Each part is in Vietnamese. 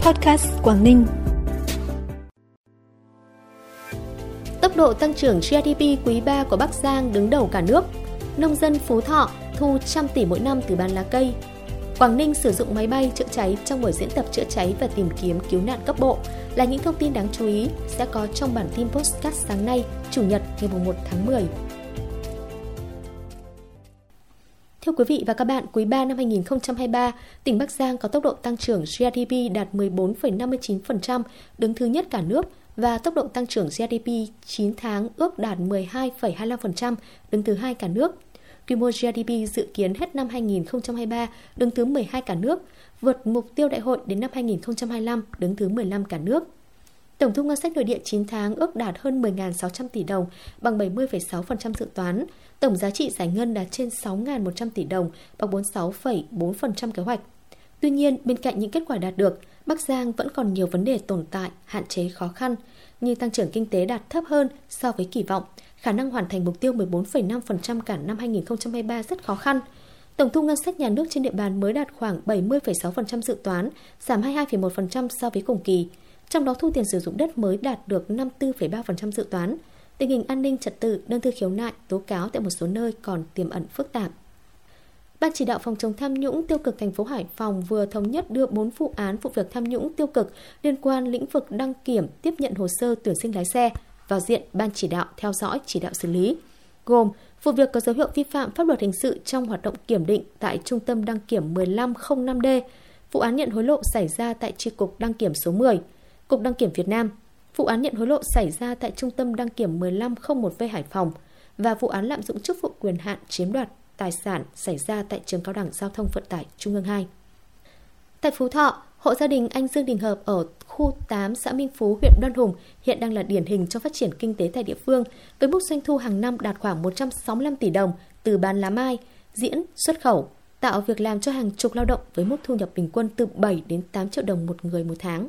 Podcast Quảng Ninh. Tốc độ tăng trưởng GDP quý 3 của Bắc Giang đứng đầu cả nước. Nông dân Phú Thọ thu trăm tỷ mỗi năm từ bán lá cây. Quảng Ninh sử dụng máy bay chữa cháy trong buổi diễn tập chữa cháy và tìm kiếm cứu nạn cấp bộ là những thông tin đáng chú ý sẽ có trong bản tin podcast sáng nay, Chủ nhật ngày 1 tháng 10. Thưa quý vị và các bạn, quý 3 năm 2023, tỉnh Bắc Giang có tốc độ tăng trưởng GDP đạt 14,59%, đứng thứ nhất cả nước và tốc độ tăng trưởng GDP 9 tháng ước đạt 12,25%, đứng thứ hai cả nước. Quy mô GDP dự kiến hết năm 2023 đứng thứ 12 cả nước, vượt mục tiêu đại hội đến năm 2025 đứng thứ 15 cả nước. Tổng thu ngân sách nội địa 9 tháng ước đạt hơn 10.600 tỷ đồng, bằng 70,6% dự toán. Tổng giá trị giải ngân đạt trên 6.100 tỷ đồng, bằng 46,4% kế hoạch. Tuy nhiên, bên cạnh những kết quả đạt được, Bắc Giang vẫn còn nhiều vấn đề tồn tại, hạn chế khó khăn, như tăng trưởng kinh tế đạt thấp hơn so với kỳ vọng, khả năng hoàn thành mục tiêu 14,5% cả năm 2023 rất khó khăn. Tổng thu ngân sách nhà nước trên địa bàn mới đạt khoảng 70,6% dự toán, giảm 22,1% so với cùng kỳ. Trong đó thu tiền sử dụng đất mới đạt được 54,3% dự toán. Tình hình an ninh trật tự, đơn thư khiếu nại, tố cáo tại một số nơi còn tiềm ẩn phức tạp. Ban chỉ đạo phòng chống tham nhũng tiêu cực thành phố Hải Phòng vừa thống nhất đưa 4 vụ án vụ việc tham nhũng tiêu cực liên quan lĩnh vực đăng kiểm tiếp nhận hồ sơ tuyển sinh lái xe vào diện ban chỉ đạo theo dõi chỉ đạo xử lý, gồm vụ việc có dấu hiệu vi phạm pháp luật hình sự trong hoạt động kiểm định tại Trung tâm đăng kiểm 1505D, vụ án nhận hối lộ xảy ra tại Tri cục đăng kiểm số 10, Cục đăng kiểm Việt Nam, vụ án nhận hối lộ xảy ra tại Trung tâm đăng kiểm 1501V Hải Phòng và vụ án lạm dụng chức vụ quyền hạn chiếm đoạt tài sản xảy ra tại trường cao đẳng giao thông vận tải Trung ương 2. Tại Phú Thọ, hộ gia đình anh Dương Đình Hợp ở khu 8 xã Minh Phú, huyện Đoan Hùng hiện đang là điển hình cho phát triển kinh tế tại địa phương, với mức doanh thu hàng năm đạt khoảng 165 tỷ đồng từ bán lá mai, diễn, xuất khẩu, tạo việc làm cho hàng chục lao động với mức thu nhập bình quân từ 7 đến 8 triệu đồng một người một tháng.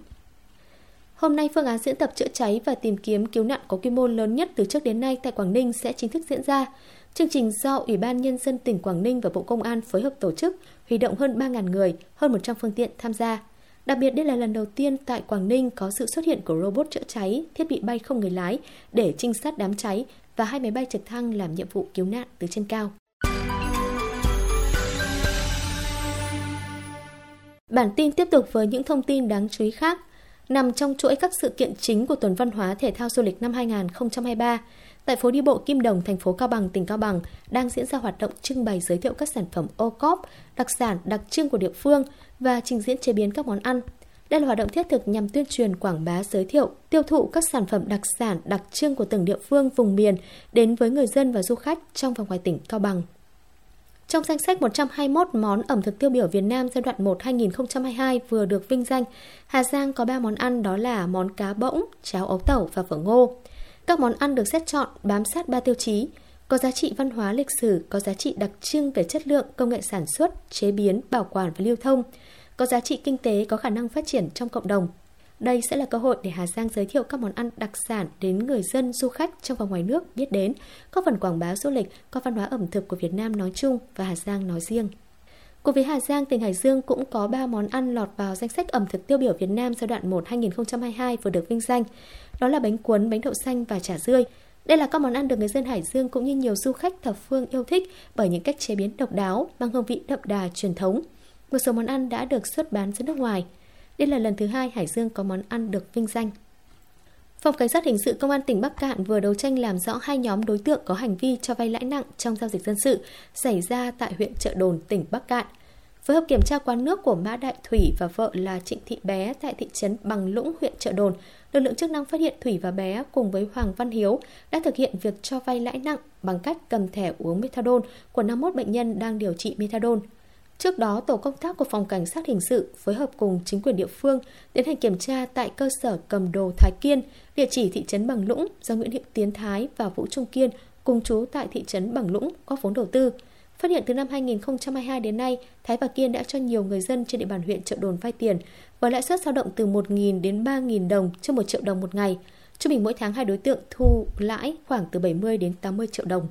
Hôm nay, phương án diễn tập chữa cháy và tìm kiếm cứu nạn có quy mô lớn nhất từ trước đến nay tại Quảng Ninh sẽ chính thức diễn ra. Chương trình do Ủy ban Nhân dân tỉnh Quảng Ninh và Bộ Công an phối hợp tổ chức, huy động hơn 3.000 người, hơn 100 phương tiện tham gia. Đặc biệt đây là lần đầu tiên tại Quảng Ninh có sự xuất hiện của robot chữa cháy, thiết bị bay không người lái để trinh sát đám cháy và hai máy bay trực thăng làm nhiệm vụ cứu nạn từ trên cao. Bản tin tiếp tục với những thông tin đáng chú ý khác. Nằm trong chuỗi các sự kiện chính của tuần văn hóa thể thao du lịch năm 2023, tại phố đi bộ Kim Đồng, thành phố Cao Bằng, tỉnh Cao Bằng đang diễn ra hoạt động trưng bày giới thiệu các sản phẩm ô cóp, đặc sản đặc trưng của địa phương và trình diễn chế biến các món ăn. Đây là hoạt động thiết thực nhằm tuyên truyền quảng bá giới thiệu, tiêu thụ các sản phẩm đặc sản đặc trưng của từng địa phương vùng miền đến với người dân và du khách trong và ngoài tỉnh Cao Bằng. Trong danh sách 121 món ẩm thực tiêu biểu Việt Nam giai đoạn 1 2022 vừa được vinh danh, Hà Giang có 3 món ăn đó là món cá bỗng, cháo ấu tẩu và phở ngô. Các món ăn được xét chọn bám sát ba tiêu chí, có giá trị văn hóa lịch sử, có giá trị đặc trưng về chất lượng, công nghệ sản xuất, chế biến, bảo quản và lưu thông, có giá trị kinh tế, có khả năng phát triển trong cộng đồng. Đây sẽ là cơ hội để Hà Giang giới thiệu các món ăn đặc sản đến người dân, du khách trong và ngoài nước biết đến, có phần quảng bá du lịch, có văn hóa ẩm thực của Việt Nam nói chung và Hà Giang nói riêng. Cùng với Hà Giang, tỉnh Hải Dương cũng có 3 món ăn lọt vào danh sách ẩm thực tiêu biểu Việt Nam giai đoạn 1 2022 vừa được vinh danh. Đó là bánh cuốn, bánh đậu xanh và chả rươi. Đây là các món ăn được người dân Hải Dương cũng như nhiều du khách thập phương yêu thích bởi những cách chế biến độc đáo, mang hương vị đậm đà truyền thống. Một số món ăn đã được xuất bán ra nước ngoài. Đây là lần thứ hai Hải Dương có món ăn được vinh danh. Phòng Cảnh sát Hình sự Công an tỉnh Bắc Cạn vừa đấu tranh làm rõ hai nhóm đối tượng có hành vi cho vay lãi nặng trong giao dịch dân sự xảy ra tại huyện Trợ Đồn, tỉnh Bắc Cạn. Phối hợp kiểm tra quán nước của Mã Đại Thủy và vợ là Trịnh Thị Bé tại thị trấn Bằng Lũng, huyện Trợ Đồn, lực lượng chức năng phát hiện Thủy và Bé cùng với Hoàng Văn Hiếu đã thực hiện việc cho vay lãi nặng bằng cách cầm thẻ uống methadone của 51 bệnh nhân đang điều trị methadone. Trước đó, tổ công tác của Phòng Cảnh sát Hình sự phối hợp cùng chính quyền địa phương tiến hành kiểm tra tại cơ sở cầm đồ Thái Kiên, địa chỉ thị trấn Bằng Lũng do Nguyễn Hiệu Tiến Thái và Vũ Trung Kiên cùng chú tại thị trấn Bằng Lũng có vốn đầu tư. Phát hiện từ năm 2022 đến nay, Thái và Kiên đã cho nhiều người dân trên địa bàn huyện chợ Đồn vay tiền với lãi suất dao động từ 1.000 đến 3.000 đồng trên 1 triệu đồng một ngày. Trung bình mỗi tháng hai đối tượng thu lãi khoảng từ 70 đến 80 triệu đồng.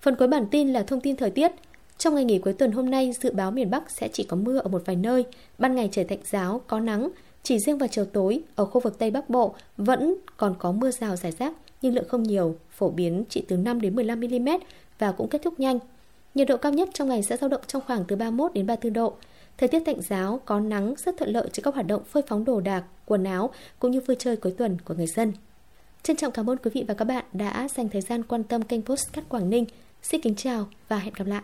Phần cuối bản tin là thông tin thời tiết. Trong ngày nghỉ cuối tuần hôm nay, dự báo miền Bắc sẽ chỉ có mưa ở một vài nơi, ban ngày trời tạnh giáo, có nắng, Chỉ riêng vào chiều tối, ở khu vực Tây Bắc Bộ vẫn còn có mưa rào rải rác, nhưng lượng không nhiều, phổ biến chỉ từ 5 đến 15 mm và cũng kết thúc nhanh. Nhiệt độ cao nhất trong ngày sẽ dao động trong khoảng từ 31 đến 34 độ. Thời tiết tạnh giáo, có nắng rất thuận lợi cho các hoạt động phơi phóng đồ đạc, quần áo cũng như vui chơi cuối tuần của người dân. Trân trọng cảm ơn quý vị và các bạn đã dành thời gian quan tâm kênh Postcard Quảng Ninh. Xin kính chào và hẹn gặp lại.